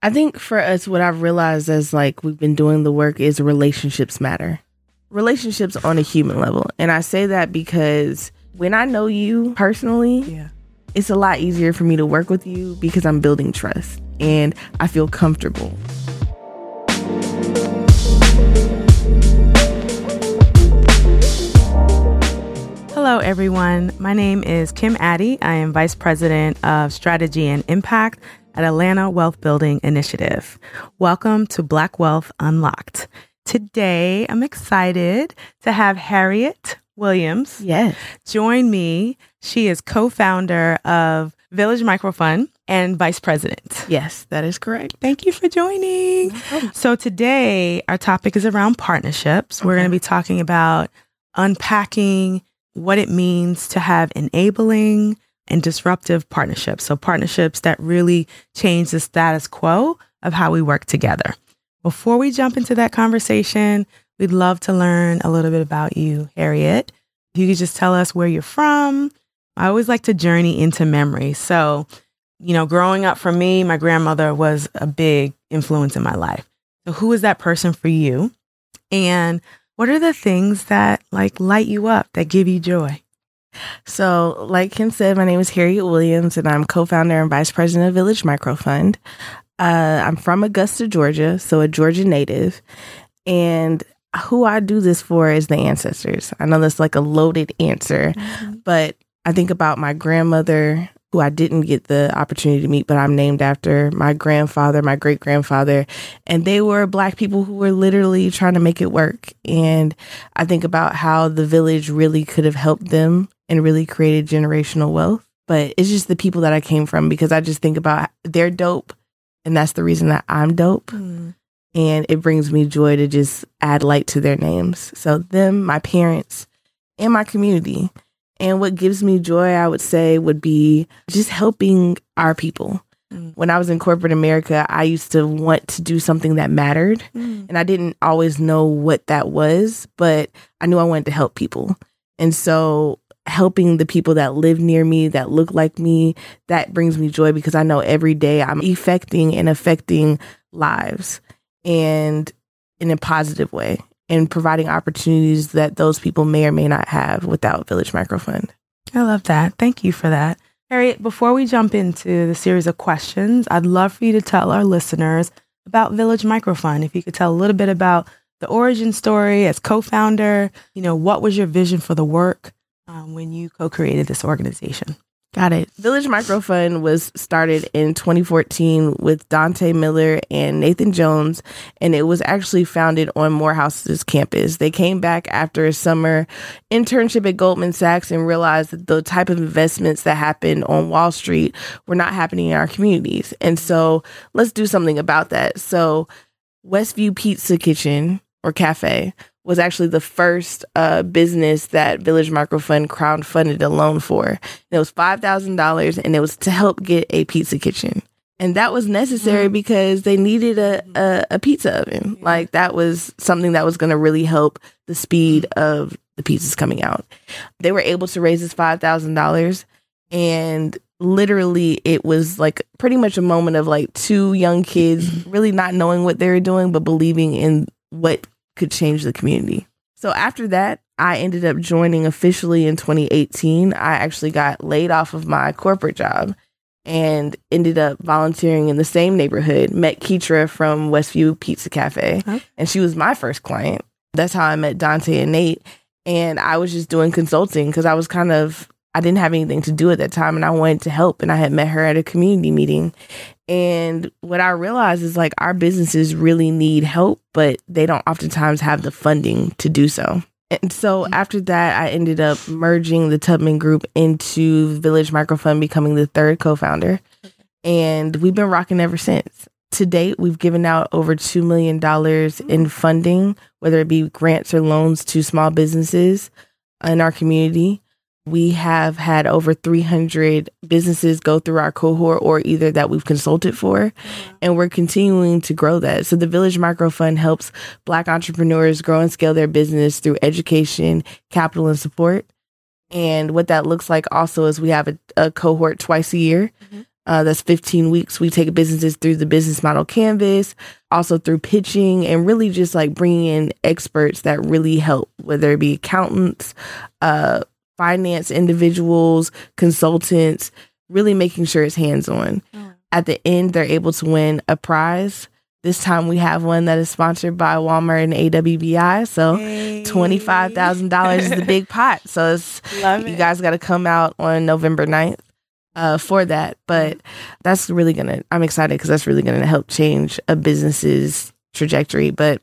I think for us, what I've realized as like we've been doing the work is relationships matter. Relationships on a human level. And I say that because when I know you personally, Yeah. it's a lot easier for me to work with you because I'm building trust and I feel comfortable. Hello, everyone. My name is Kim Addie. I am Vice President of Strategy and Impact at Atlanta Wealth Building Initiative. Welcome to Black Wealth Unlocked. Today, I'm excited to have Harriett Williams Yes. join me. She is co founder of Village Microfund and Vice President. Yes, that is correct. Thank you for joining. So, today our topic is around partnerships. We're going to be talking about unpacking what it means to have enabling and disruptive partnerships. So, partnerships that really change the status quo of how we work together. Before we jump into that conversation, we'd love to learn a little bit about you, Harriett. If you could just tell us where you're from. I always like to journey into memory. So, you know, growing up for me, my grandmother was a big influence in my life. So, who is that person for you? And what are the things that like light you up, that give you joy? So, like Kim said, my name is Harriett Williams, and I'm co-founder and vice president of Village Microfund. Uh, I'm from Augusta, Georgia, so a Georgia native, and who I do this for is the ancestors. I know that's like a loaded answer, but I think about my grandmother, who I didn't get the opportunity to meet, but I'm named after my grandfather, my great grandfather, and they were black people who were literally trying to make it work. And I think about how the village really could have helped them and really created generational wealth. But it's just the people that I came from because I just think about they're dope, and that's the reason that I'm dope. Mm. And it brings me joy to just add light to their names. So, them, my parents, and my community. And what gives me joy, I would say, would be just helping our people. Mm. When I was in corporate America, I used to want to do something that mattered. Mm. And I didn't always know what that was, but I knew I wanted to help people. And so helping the people that live near me, that look like me, that brings me joy because I know every day I'm effecting and affecting lives and in a positive way and providing opportunities that those people may or may not have without Village Microfund. I love that. Thank you for that. Harriett, before we jump into the series of questions, I'd love for you to tell our listeners about Village Microfund. If you could tell a little bit about the origin story as co founder, you know, what was your vision for the work um, when you co created this organization? Got it. Village Microfund was started in 2014 with Dante Miller and Nathan Jones, and it was actually founded on Morehouse's campus. They came back after a summer internship at Goldman Sachs and realized that the type of investments that happened on Wall Street were not happening in our communities. And so let's do something about that. So Westview Pizza Kitchen or Cafe was actually the first uh, business that Village Microfund crowdfunded a loan for. And it was five thousand dollars, and it was to help get a pizza kitchen. And that was necessary because they needed a, a, a pizza oven. Like that was something that was going to really help the speed of the pizzas coming out. They were able to raise this five thousand dollars, and literally it was like pretty much a moment of like two young kids really not knowing what they were doing, but believing in what could change the community. So after that, I ended up joining officially in 2018. I actually got laid off of my corporate job and ended up volunteering in the same neighborhood. Met Keitra from Westview Pizza Cafe, Okay. and she was my first client. That's how I met Dante and Nate. And I was just doing consulting because I was kind of I didn't have anything to do at that time and I wanted to help. And I had met her at a community meeting. And what I realized is like our businesses really need help, but they don't oftentimes have the funding to do so. And so mm-hmm. after that, I ended up merging the Tubman Group into Village Microfund, becoming the third co founder. And we've been rocking ever since. To date, we've given out over $2 million mm-hmm. in funding, whether it be grants or loans to small businesses in our community. We have had over 300 businesses go through our cohort or either that we've consulted for, and we're continuing to grow that. So the Village Micro Fund helps Black entrepreneurs grow and scale their business through education, capital, and support. And what that looks like also is we have a, a cohort twice a year. Uh, that's 15 weeks. We take businesses through the business model canvas, also through pitching and really just like bringing in experts that really help, whether it be accountants, uh, finance individuals, consultants, really making sure it's hands on. Oh. At the end, they're able to win a prize. This time we have one that is sponsored by Walmart and AWBI. So hey. $25,000 is the big pot. So it's, Love you guys got to come out on November 9th uh, for that. But that's really gonna. I'm excited because that's really gonna help change a business's trajectory. But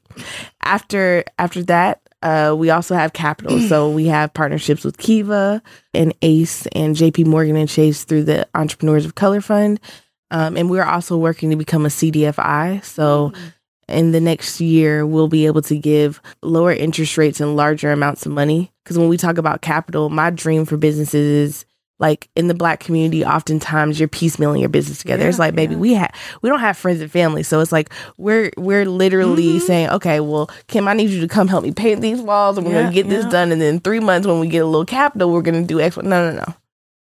after after that, uh, we also have capital. so we have partnerships with Kiva and Ace and JP Morgan and Chase through the Entrepreneurs of Color Fund. Um, and we're also working to become a CDFI. So mm-hmm. in the next year, we'll be able to give lower interest rates and larger amounts of money. Because when we talk about capital, my dream for businesses is like in the black community oftentimes you're piecemealing your business together. Yeah, it's like baby yeah. we have we don't have friends and family. So it's like we're we're literally mm-hmm. saying okay well kim i need you to come help me paint these walls and we're yeah, gonna get this done and then three months when we get a little capital we're gonna do x. No no no.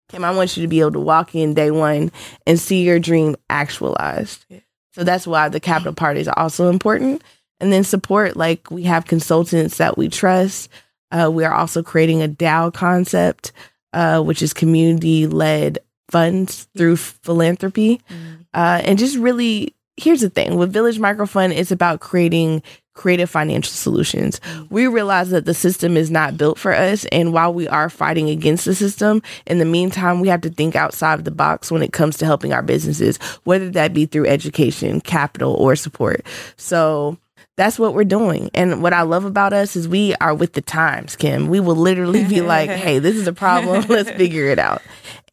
Kim i want you to be able to walk in day one and see your dream actualized. So that's why the capital part is also important. And then support like we have consultants that we trust. Uh, we are also creating a DAO concept uh, which is community led funds through philanthropy. Mm. Uh, and just really, here's the thing with Village Microfund, it's about creating creative financial solutions. Mm. We realize that the system is not built for us. And while we are fighting against the system, in the meantime, we have to think outside of the box when it comes to helping our businesses, whether that be through education, capital, or support. So, that's what we're doing. And what I love about us is we are with the times, Kim. We will literally be like, hey, this is a problem. Let's figure it out.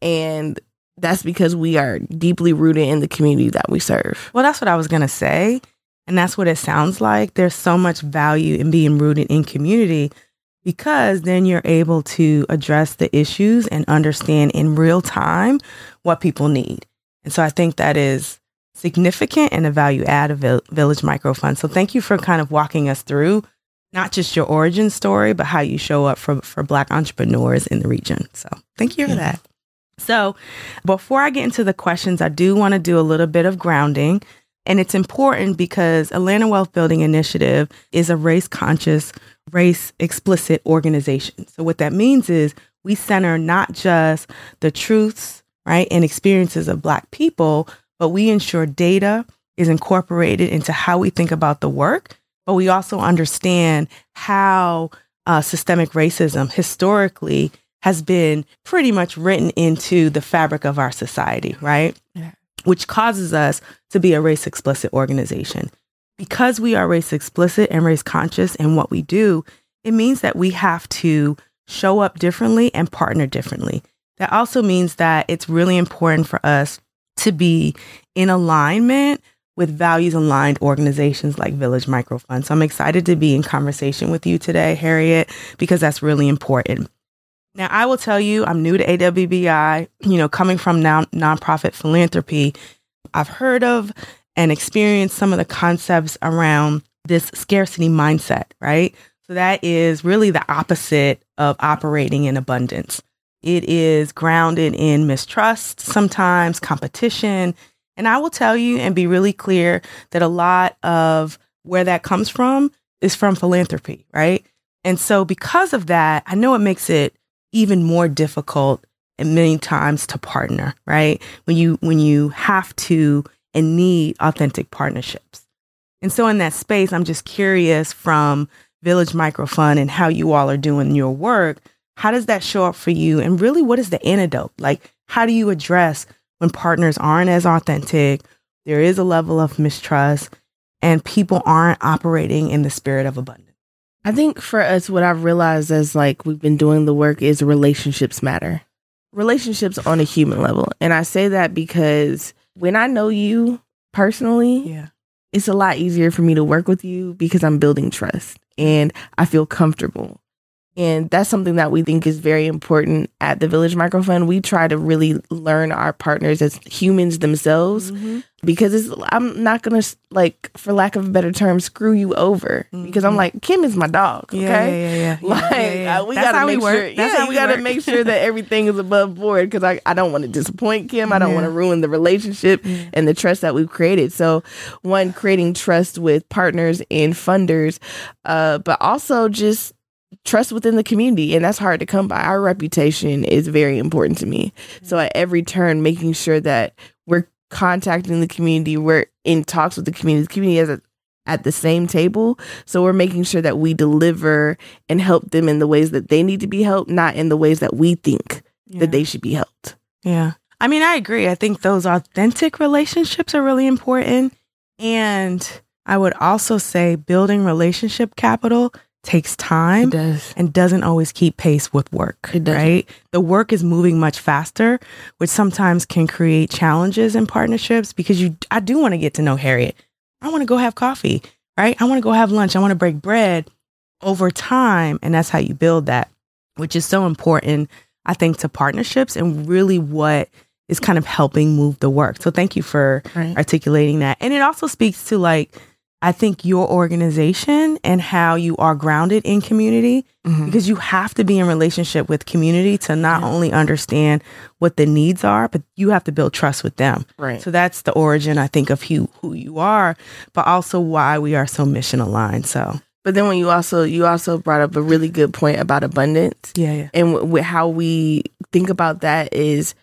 And that's because we are deeply rooted in the community that we serve. Well, that's what I was going to say. And that's what it sounds like. There's so much value in being rooted in community because then you're able to address the issues and understand in real time what people need. And so I think that is significant and a value add of Village Microfund. So thank you for kind of walking us through not just your origin story, but how you show up for, for Black entrepreneurs in the region. So thank you for that. So before I get into the questions, I do want to do a little bit of grounding. And it's important because Atlanta Wealth Building Initiative is a race conscious, race explicit organization. So what that means is we center not just the truths, right, and experiences of Black people, but we ensure data is incorporated into how we think about the work, but we also understand how uh, systemic racism historically has been pretty much written into the fabric of our society, right? Yeah. Which causes us to be a race explicit organization. Because we are race explicit and race conscious in what we do, it means that we have to show up differently and partner differently. That also means that it's really important for us to be in alignment with values aligned organizations like Village Microfund. So I'm excited to be in conversation with you today, Harriett, because that's really important. Now, I will tell you, I'm new to AWBI, you know, coming from non- nonprofit philanthropy. I've heard of and experienced some of the concepts around this scarcity mindset, right? So that is really the opposite of operating in abundance. It is grounded in mistrust, sometimes competition. And I will tell you and be really clear that a lot of where that comes from is from philanthropy, right? And so because of that, I know it makes it even more difficult and many times to partner, right? When you when you have to and need authentic partnerships. And so in that space, I'm just curious from Village Microfund and how you all are doing your work how does that show up for you? And really, what is the antidote? Like, how do you address when partners aren't as authentic? There is a level of mistrust, and people aren't operating in the spirit of abundance. I think for us, what I've realized as like we've been doing the work is relationships matter. Relationships on a human level. And I say that because when I know you personally, yeah. it's a lot easier for me to work with you because I'm building trust and I feel comfortable And that's something that we think is very important at the Village Microfund. We try to really learn our partners as humans themselves mm-hmm. because it's, I'm not going to, like, for lack of a better term, screw you over mm-hmm. because I'm like, Kim is my dog. Okay. Yeah, yeah, yeah. yeah. Like, yeah, yeah. Uh, we got to make sure, yeah, we, we got to make sure that everything is above board because I, I don't want to disappoint Kim. I don't want to ruin the relationship and the trust that we've created. So, one, creating trust with partners and funders, uh, but also just trust within the community and that's hard to come by. Our reputation is very important to me. So mm-hmm. at every turn making sure that we're contacting the community we're in talks with the community. The community is at the same table. So we're making sure that we deliver and help them in the ways that they need to be helped not in the ways that we think yeah. that they should be helped. Yeah. I mean i agree. I think those authentic relationships are really important. And i would also say building relationship capital takes time does. and doesn't always keep pace with work. Right? The work is moving much faster, which sometimes can create challenges in partnerships because you I do want to get to know Harriett. I want to go have coffee, right? I want to go have lunch. I want to break bread over time. And that's how you build that, which is so important, I think, to partnerships and really what is kind of helping move the work. So thank you for right. articulating that. And it also speaks to like I think your organization and how you are grounded in community mm-hmm. because you have to be in relationship with community to not yeah. only understand what the needs are, but you have to build trust with them. Right. So that's the origin, I think, of who who you are, but also why we are so mission aligned. So. But then when you also you also brought up a really good point about abundance. Yeah, yeah. And w- w- how we think about that is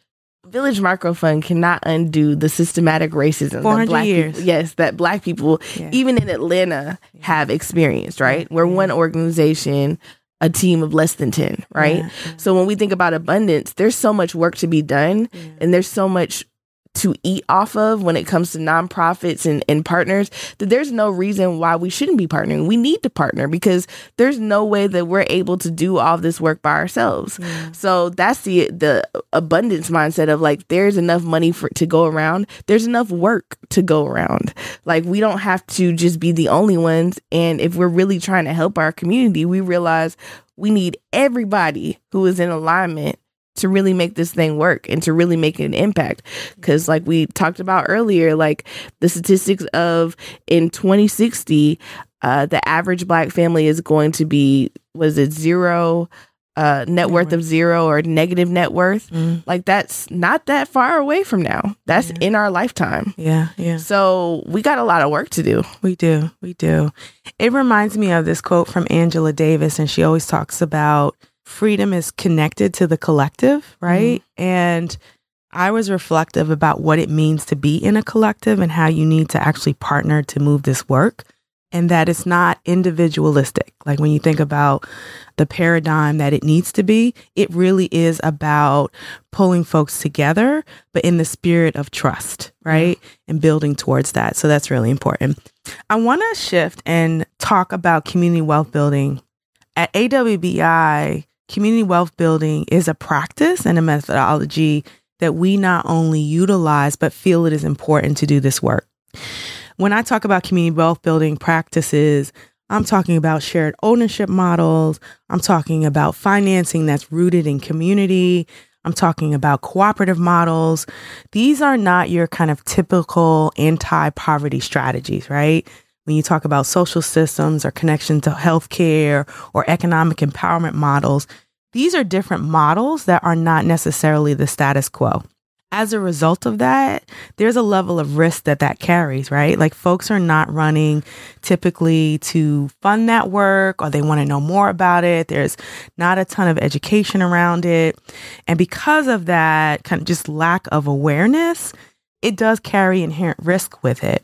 Village Microfund cannot undo the systematic racism that black years. People, yes, that black people, yeah. even in Atlanta, yeah. have experienced, right? We're one organization, a team of less than 10, right? Yeah. So when we think about abundance, there's so much work to be done and there's so much to eat off of when it comes to nonprofits and, and partners that there's no reason why we shouldn't be partnering. We need to partner because there's no way that we're able to do all this work by ourselves. So that's the the abundance mindset of like there's enough money for to go around. There's enough work to go around. Like we don't have to just be the only ones. And if we're really trying to help our community, we realize we need everybody who is in alignment to really make this thing work and to really make an impact. Because like we talked about earlier like the statistics of in 2060 uh, the average black family is going to be was it zero uh, net worth of zero or negative net worth. Mm. like that's not that far away from now. That's yeah. in our lifetime. Yeah yeah. So we got a lot of work to do. We do we do. It reminds me of this quote from angela davis and she always talks about freedom is connected to the collective, right? Mm-hmm. And I was reflective about what it means to be in a collective and how you need to actually partner to move this work. And that it's not individualistic. Like when you think about the paradigm that it needs to be, it really is about pulling folks together, but in the spirit of trust, right? Mm-hmm. And building towards that. So that's really important. I want to shift and talk about community wealth building. At AWBI, community wealth building is a practice and a methodology that we not only utilize, but feel it is important to do this work. When I talk about community wealth building practices, I'm talking about shared ownership models. I'm talking about financing that's rooted in community. I'm talking about cooperative models. These are not your kind of typical anti poverty strategies, right? When you talk about social systems or connection to healthcare or economic empowerment models, these are different models that are not necessarily the status quo. As a result of that, there's a level of risk that that carries, right? Like folks are not running typically to fund that work or they want to know more about it. There's not a ton of education around it. And because of that kind of just lack of awareness, it does carry inherent risk with it.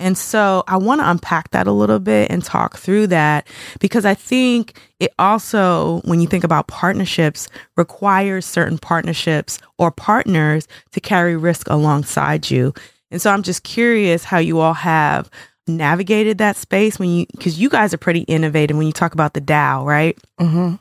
And so I want to unpack that a little bit and talk through that because I think it also, when you think about partnerships, requires certain partnerships or partners to carry risk alongside you. And so I'm just curious how you all have navigated that space when you, because you guys are pretty innovative when you talk about the DAO, right? Mm-hmm.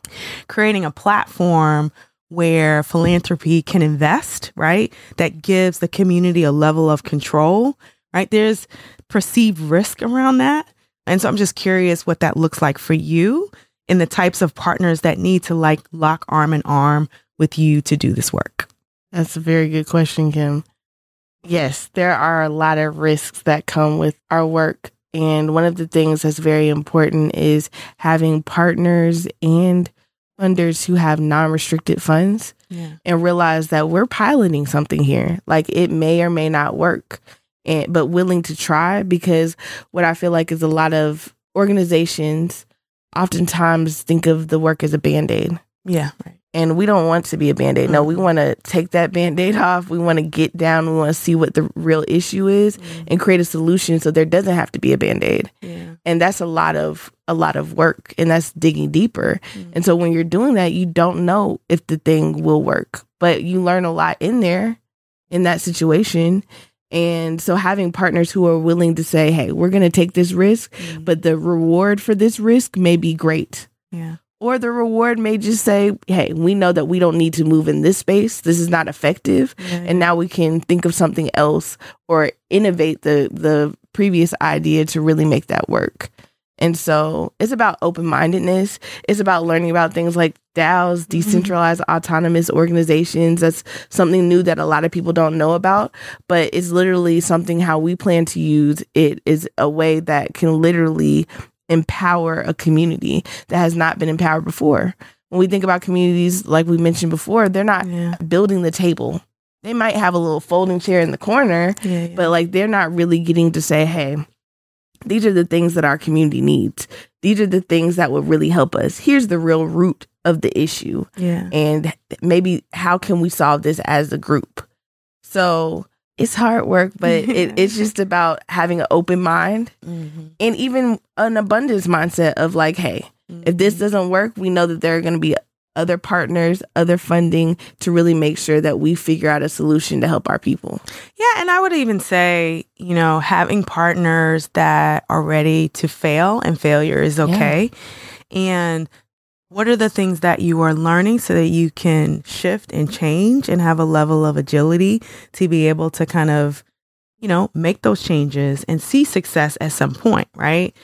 Creating a platform where philanthropy can invest, right? That gives the community a level of control, right? There's perceived risk around that. And so I'm just curious what that looks like for you and the types of partners that need to like lock arm in arm with you to do this work? That's a very good question, Kim. Yes, there are a lot of risks that come with our work. And one of the things that's very important is having partners and funders who have non restricted funds Yeah. and realize that we're piloting something here. Like it may or may not work, and, but willing to try because what I feel like is a lot of organizations oftentimes think of the work as a band aid. Yeah. Right. And we don't want to be a band aid. No, we want to take that band aid off. We want to get down. We want to see what the real issue is and create a solution so there doesn't have to be a band aid. Yeah. And that's a lot of a lot of work and that's digging deeper. Mm. And so when you're doing that, you don't know if the thing will work, but you learn a lot in there in that situation. And so having partners who are willing to say, "Hey, we're going to take this risk, Mm. but the reward for this risk may be great." Yeah. Or the reward may just say, hey, we know that we don't need to move in this space. This is not effective. Yeah. And now we can think of something else or innovate the the previous idea to really make that work. And so it's about open mindedness. It's about learning about things like DAOs, mm-hmm. decentralized autonomous organizations. That's something new that a lot of people don't know about, but it's literally something how we plan to use it is a way that can literally empower a community that has not been empowered before. When we think about communities, like we mentioned before, they're not yeah. building the table. They might have a little folding chair in the corner, Yeah. yeah. but like they're not really getting to say, hey, these are the things that our community needs. These are the things that would really help us. Here's the real root of the issue. yeah. And maybe how can we solve this as a group? So it's hard work, but it, it's just about having an open mind Mhm. and even an abundance mindset of like, hey, if this doesn't work, we know that there are going to be other partners, other funding to really make sure that we figure out a solution to help our people. Yeah, and I would even say, you know, having partners that are ready to fail and failure is okay. And what are the things that you are learning so that you can shift and change and have a level of agility to be able to kind of, you know, make those changes and see success at some point, right?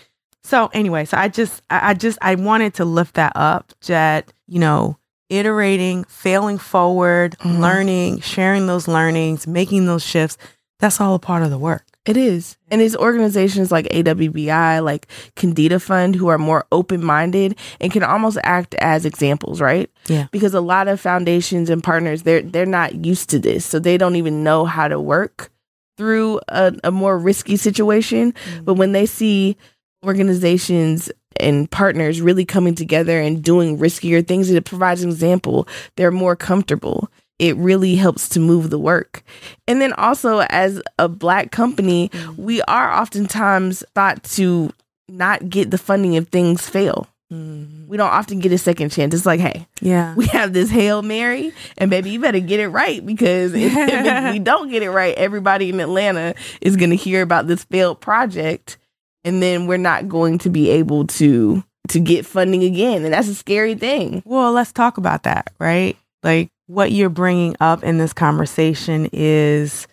So anyway, so I just I, just I wanted to lift that up that, you know, iterating, failing forward, Mhm. learning, sharing those learnings, making those shifts, that's all a part of the work. It is. And it's organizations like AWBI, like Kendeda Fund, who are more open minded and can almost act as examples, right? Yeah. Because a lot of foundations and partners, they're they're not used to this. So they don't even know how to work through a, a more risky situation. Mm-hmm. But when they see organizations and partners really coming together and doing riskier things, it provides an example. They're more comfortable. It really helps to move the work. And then also, as a black company, we are oftentimes thought to not get the funding if things fail. Mhm. We don't often get a second chance. It's like, hey, Yeah. we have this Hail Mary, and baby, you better get it right because if, if we don't get it right, everybody in Atlanta is going to hear about this failed project, and then we're not going to be able to to get funding again, and that's a scary thing. Well, let's talk about that, right? Like what you're bringing up in this conversation is,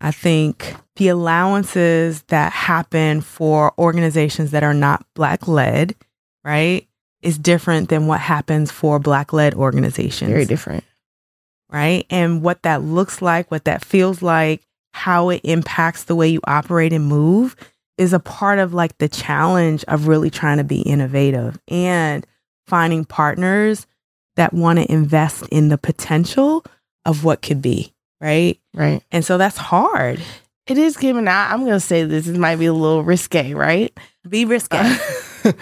I think, the allowances that happen for organizations that are not Black led, right, is different than what happens for Black led organizations. Very different. right? And what that looks like, what that feels like, how it impacts the way you operate and move is a part of like the challenge of really trying to be innovative and finding partners that want to invest in the potential of what could be, right? Right. And so that's hard. It is given out. I'm going to say this. This might be a little risque, right? Be risky. Uh,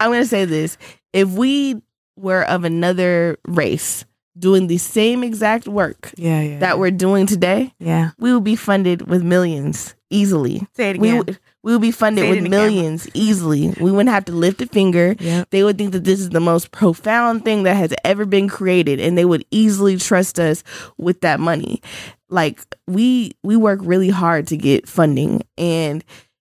I'm going to say this. If we were of another race doing the same exact work yeah, yeah. that we're doing today, yeah. we would be funded with millions easily. Say it We again. would, we would be funded Say it in with the camera. millions easily. We wouldn't have to lift a finger. Yep. They would think that this is the most profound thing that has ever been created, and they would easily trust us with that money. Like we we work really hard to get funding, and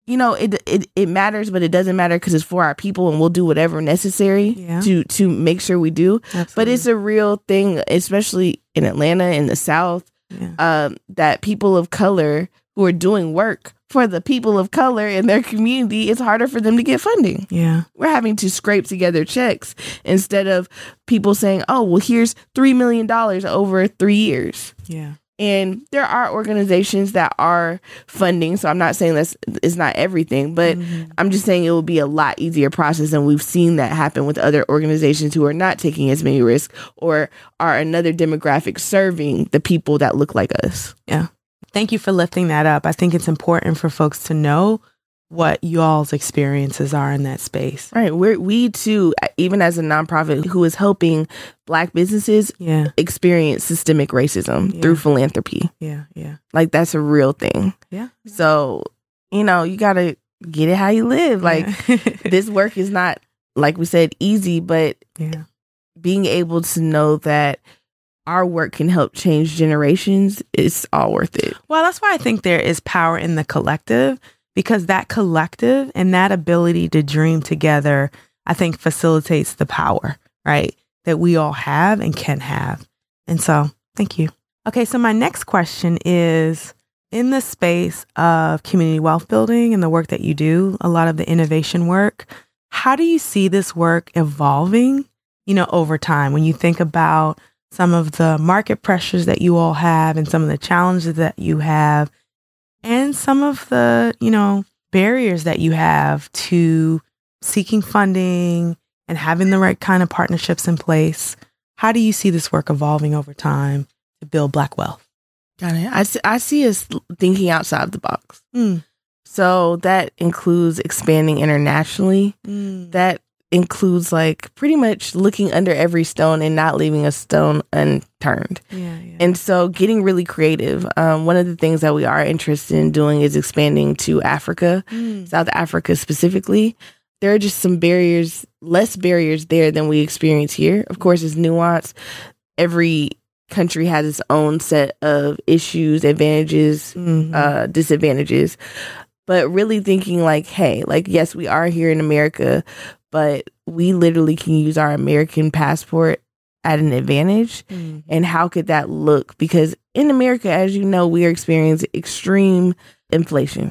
you know it it, it matters, but it doesn't matter because it's for our people, and we'll do whatever necessary Yeah. to to make sure we do. But it's a real thing, especially in Atlanta in the South yeah. um, that people of color who are doing work for the people of color in their community, it's harder for them to get funding. Yeah. We're having to scrape together checks instead of people saying, oh, well, here's $3 million over three years. Yeah. And there are organizations that are funding. So I'm not saying this is not everything, but Mhm. I'm just saying it will be a lot easier process. And we've seen that happen with other organizations who are not taking as many risks or are another demographic serving the people that look like us. Thank you for lifting that up. I think it's important for folks to know what y'all's experiences are in that space. Right. We're, we too, even as a nonprofit who is helping Black businesses Yeah. experience systemic racism Yeah. through philanthropy. Yeah. Yeah. Like that's a real thing. Yeah. So, you know, you got to get it how you live. Like yeah. this work is not, like we said, easy, but yeah. being able to know that our work can help change generations it's all worth it. Well, that's why I think there is power in the collective because that collective and that ability to dream together, I think facilitates the power, right? That we all have and can have. And so, thank you. Okay, so my next question is in the space of community wealth building and the work that you do, a lot of the innovation work, how do you see this work evolving, you know, over time when you think about some of the market pressures that you all have and some of the challenges that you have and some of the, you know, barriers that you have to seeking funding and having the right kind of partnerships in place. How do you see this work evolving over time to build Black wealth? Got it. I see, I see us thinking outside the box. Mm. So that includes expanding internationally. Mm. That includes like pretty much looking under every stone and not leaving a stone unturned. yeah, yeah. And so getting really creative. Um, one of the things that we are interested in doing is expanding to Africa, Mm. South Africa specifically. There are just some barriers, less barriers there than we experience here. Of course, it's nuance. Every country has its own set of issues, advantages, Mhm. uh, disadvantages. But really thinking like, hey, like, yes, we are here in America, but we literally can use our American passport at an advantage. Mm. And how could that look? Because in America, as you know, we are experiencing extreme inflation.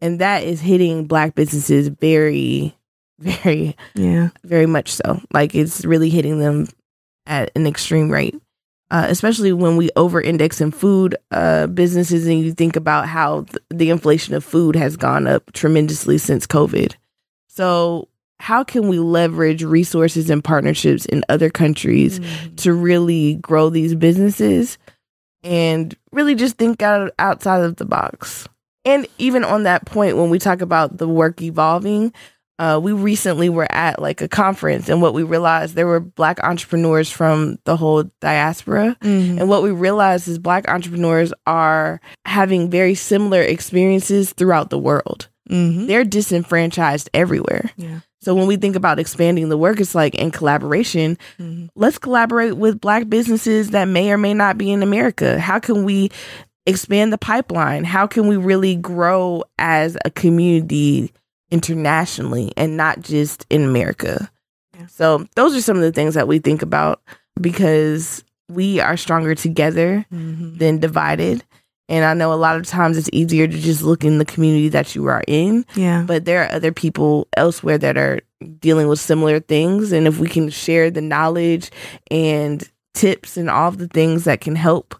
And that is hitting Black businesses very, very, yeah. very much so. Like it's really hitting them at an extreme rate. Uh, especially when we over index in food uh, businesses and you think about how th- the inflation of food has gone up tremendously since COVID. So, how can we leverage resources and partnerships in other countries Mm. to really grow these businesses and really just think out outside of the box. And even on that point, when we talk about the work evolving, uh, we recently were at like a conference, and what we realized there were Black entrepreneurs from the whole diaspora. Mhm. And what we realized is Black entrepreneurs are having very similar experiences throughout the world. Mhm. They're disenfranchised everywhere. Yeah. So when we think about expanding the work, it's like in collaboration, Mhm. let's collaborate with black businesses that may or may not be in America. How can we expand the pipeline? How can we really grow as a community internationally and not just in America? Yeah. So, those are some of the things that we think about because we are stronger together Mhm. than divided. And I know a lot of times it's easier to just look in the community that you are in Yeah. but there are other people elsewhere that are dealing with similar things and if we can share the knowledge and tips and all the things that can help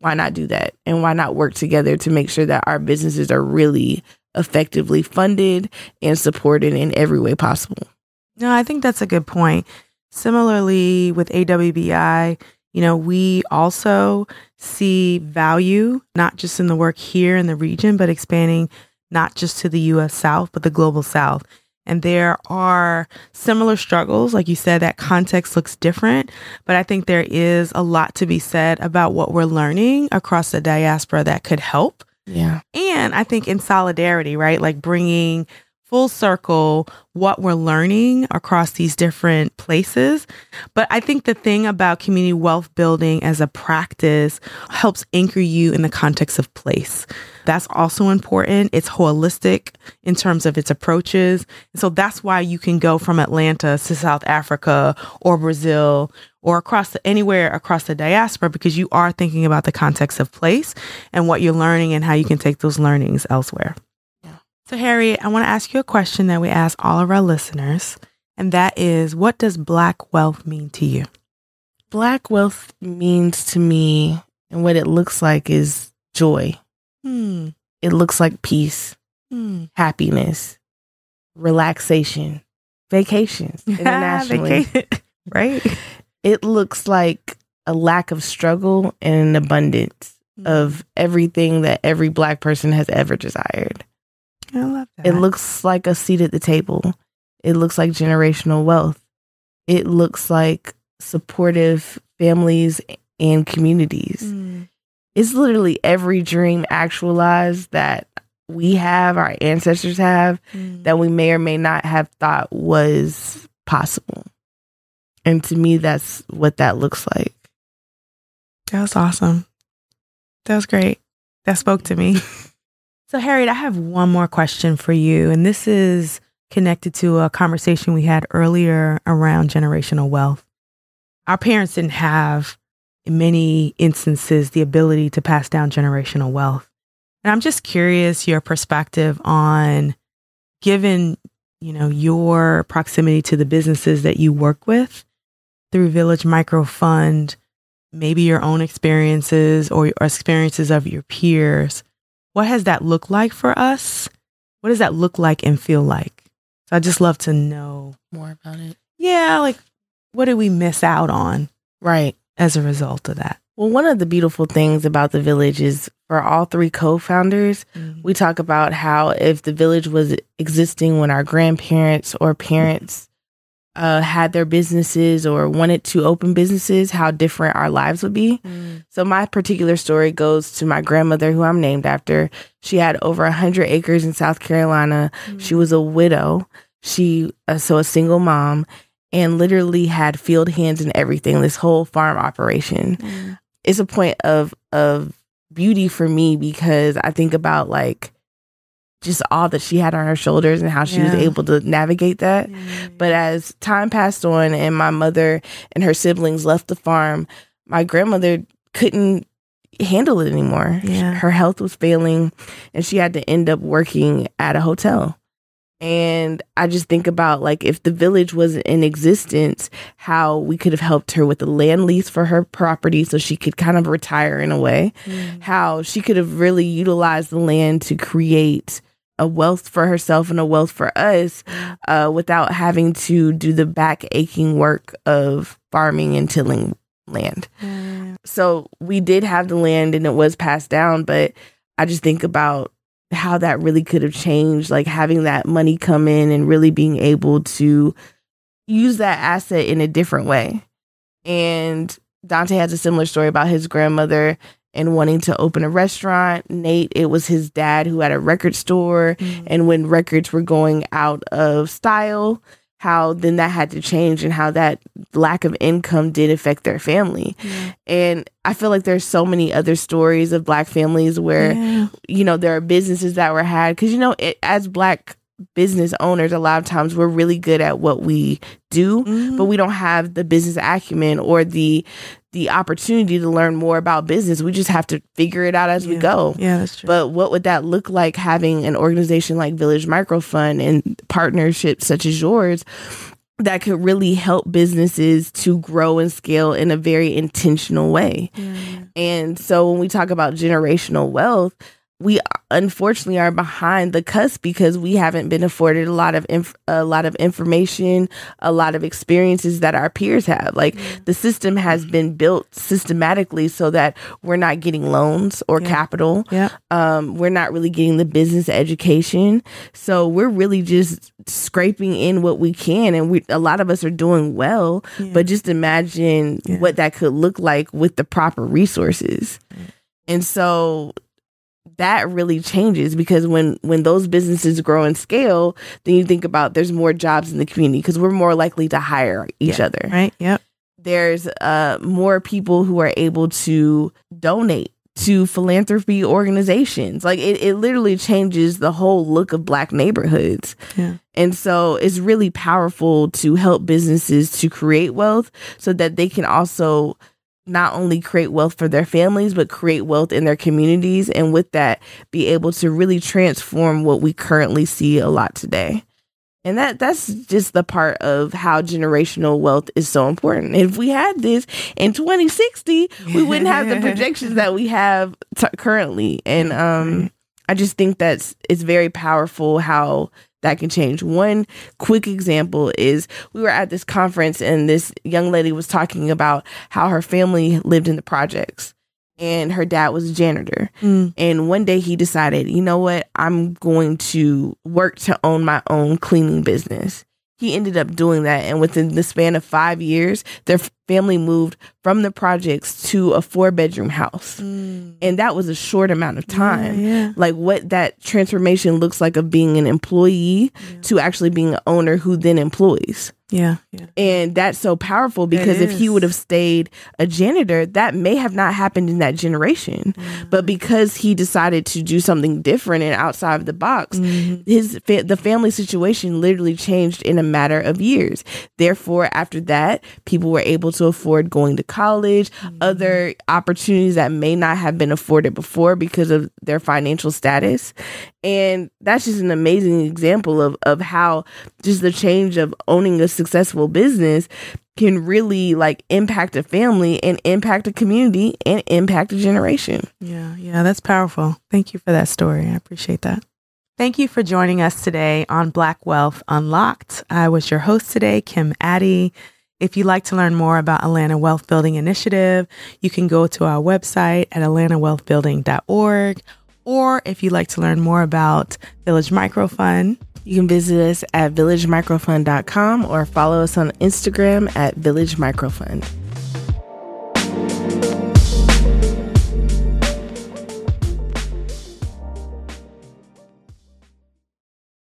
why not do that and why not work together to make sure that our businesses are really effectively funded and supported in every way possible No, I think that's a good point. Similarly, with AWBI, you know, we also see value not just in the work here in the region, but expanding not just to the US South, but the global South. And there are similar struggles. Like you said, that context looks different, but I think there is a lot to be said about what we're learning across the diaspora that could help. yeah And I think in solidarity, right? Like bringing full circle what we're learning across these different places. But I think the thing about community wealth building as a practice helps anchor you in the context of place. That's also important. It's holistic in terms of its approaches. And so that's why you can go from Atlanta to South Africa or Brazil or across the, anywhere across the diaspora because you are thinking about the context of place and what you're learning and how you can take those learnings elsewhere. So, Harriett, I want to ask you a question that we ask all of our listeners, and that is what does Black wealth mean to you? Black wealth means to me, and what it looks like is joy. Hmm. It looks like peace, Hmm. happiness, relaxation, vacations internationally. Vacation. right? it looks like a lack of struggle and an abundance of everything that every black person has ever desired. I love that. It looks like a seat at the table. It looks like generational wealth. It looks like supportive families and communities. Mm. It's literally every dream actualized that we have, our ancestors have, Mm. that we may or may not have thought was possible. And to me, that's what that looks like. That was awesome. That was great. That spoke to me. so, Harriett, I have one more question for you. And this is connected to a conversation we had earlier around generational wealth. Our parents didn't have, in many instances, the ability to pass down generational wealth. And I'm just curious your perspective on, given you know your proximity to the businesses that you work with through Village Micro Fund, maybe your own experiences or, or experiences of your peers. What has that looked like for us? What does that look like and feel like? So I just love to know. More about it. Yeah, like what did we miss out on Right. as a result of that? Well, one of the beautiful things about the village is for all three co founders, mm-hmm. we talk about how if the village was existing when our grandparents or parents uh, had their businesses or wanted to open businesses, how different our lives would be. So my particular story goes to my grandmother, who I'm named after. She had over a hundred acres in South Carolina. She was a widow. She uh, so a single mom, and literally had field hands and everything. This whole farm operation. It's a point of of beauty for me because I think about like just all that she had on her shoulders and how she was able to navigate that. Mm. But as time passed on and my mother and her siblings left the farm, my grandmother couldn't handle it anymore. Yeah. Her health was failing and she had to end up working at a hotel. And I just think about like if the village wasn't in existence, how we could have helped her with the land lease for her property so she could kind of retire in a way mm. how she could have really utilized the land to create a wealth for herself and a wealth for us uh, without having to do the back aching work of farming and tilling land. So we did have the land and it was passed down, but I just think about how that really could have changed, like having that money come in and really being able to use that asset in a different way. And Dante has a similar story about his grandmother and wanting to open a restaurant. Nate, it was his dad who had a record store. And when records were going out of style, how then that had to change and how that lack of income did affect their family. And I feel like there's so many other stories of black families where Yeah. you know there are businesses that were had because you know it, as black business owners a lot of times we're really good at what we do Mhm. but we don't have the business acumen or the the opportunity to learn more about business we just have to figure it out as we go yeah, that's true. but what would that look like having an organization like Village Microfund and partnerships such as yours that could really help businesses to grow and scale in a very intentional way? And so when we talk about generational wealth, we unfortunately are behind the cusp because we haven't been afforded a lot of inf- a lot of information, a lot of experiences that our peers have. Like the system has been built systematically so that we're not getting loans or Yeah. capital. yeah. Um, we're not really getting the business education, so we're really just scraping in what we can, and we a lot of us are doing well. Yeah. But just imagine Yeah. what that could look like with the proper resources. And so that really changes because when when those businesses grow and scale, then you think about there's more jobs in the community because we're more likely to hire each Yeah. other. right. Yep. There's uh more people who are able to donate to philanthropy organizations. Like it, it literally changes the whole look of black neighborhoods. Yeah. And so it's really powerful to help businesses to create wealth so that they can also not only create wealth for their families, but create wealth in their communities. And with that, be able to really transform what we currently see a lot today. And that that's just the part of how generational wealth is so important. If we had this in 2060, we wouldn't have the projections that we have t- currently. And um, I just think that's it's very powerful how that can change. One quick example is we were at this conference and this young lady was talking about how her family lived in the projects and her dad was a janitor. Mm. And one day he decided, you know what? I'm going to work to own my own cleaning business. He ended up doing that. And within the span of five years, their family moved from the projects to a four bedroom house. Mm. And that was a short amount of time. Yeah, yeah. Like what that transformation looks like of being an employee yeah. to actually being an owner who then employs. Yeah, yeah. And that's so powerful because if he would have stayed a janitor, that may have not happened in that generation. Mm-hmm. But because he decided to do something different and outside of the box, mm-hmm. his fa- the family situation literally changed in a matter of years. Therefore, after that, people were able to afford going to college, mm-hmm. other opportunities that may not have been afforded before because of their financial status. And that's just an amazing example of of how just the change of owning a successful business can really like impact a family and impact a community and impact a generation. Yeah, yeah, that's powerful. Thank you for that story. I appreciate that. Thank you for joining us today on Black Wealth Unlocked. I was your host today, Kim Addie. If you'd like to learn more about Atlanta Wealth Building Initiative, you can go to our website at atlantawealthbuilding.org. Or if you'd like to learn more about Village Micro Fund, you can visit us at villagemicrofund.com or follow us on Instagram at Village Micro Fund.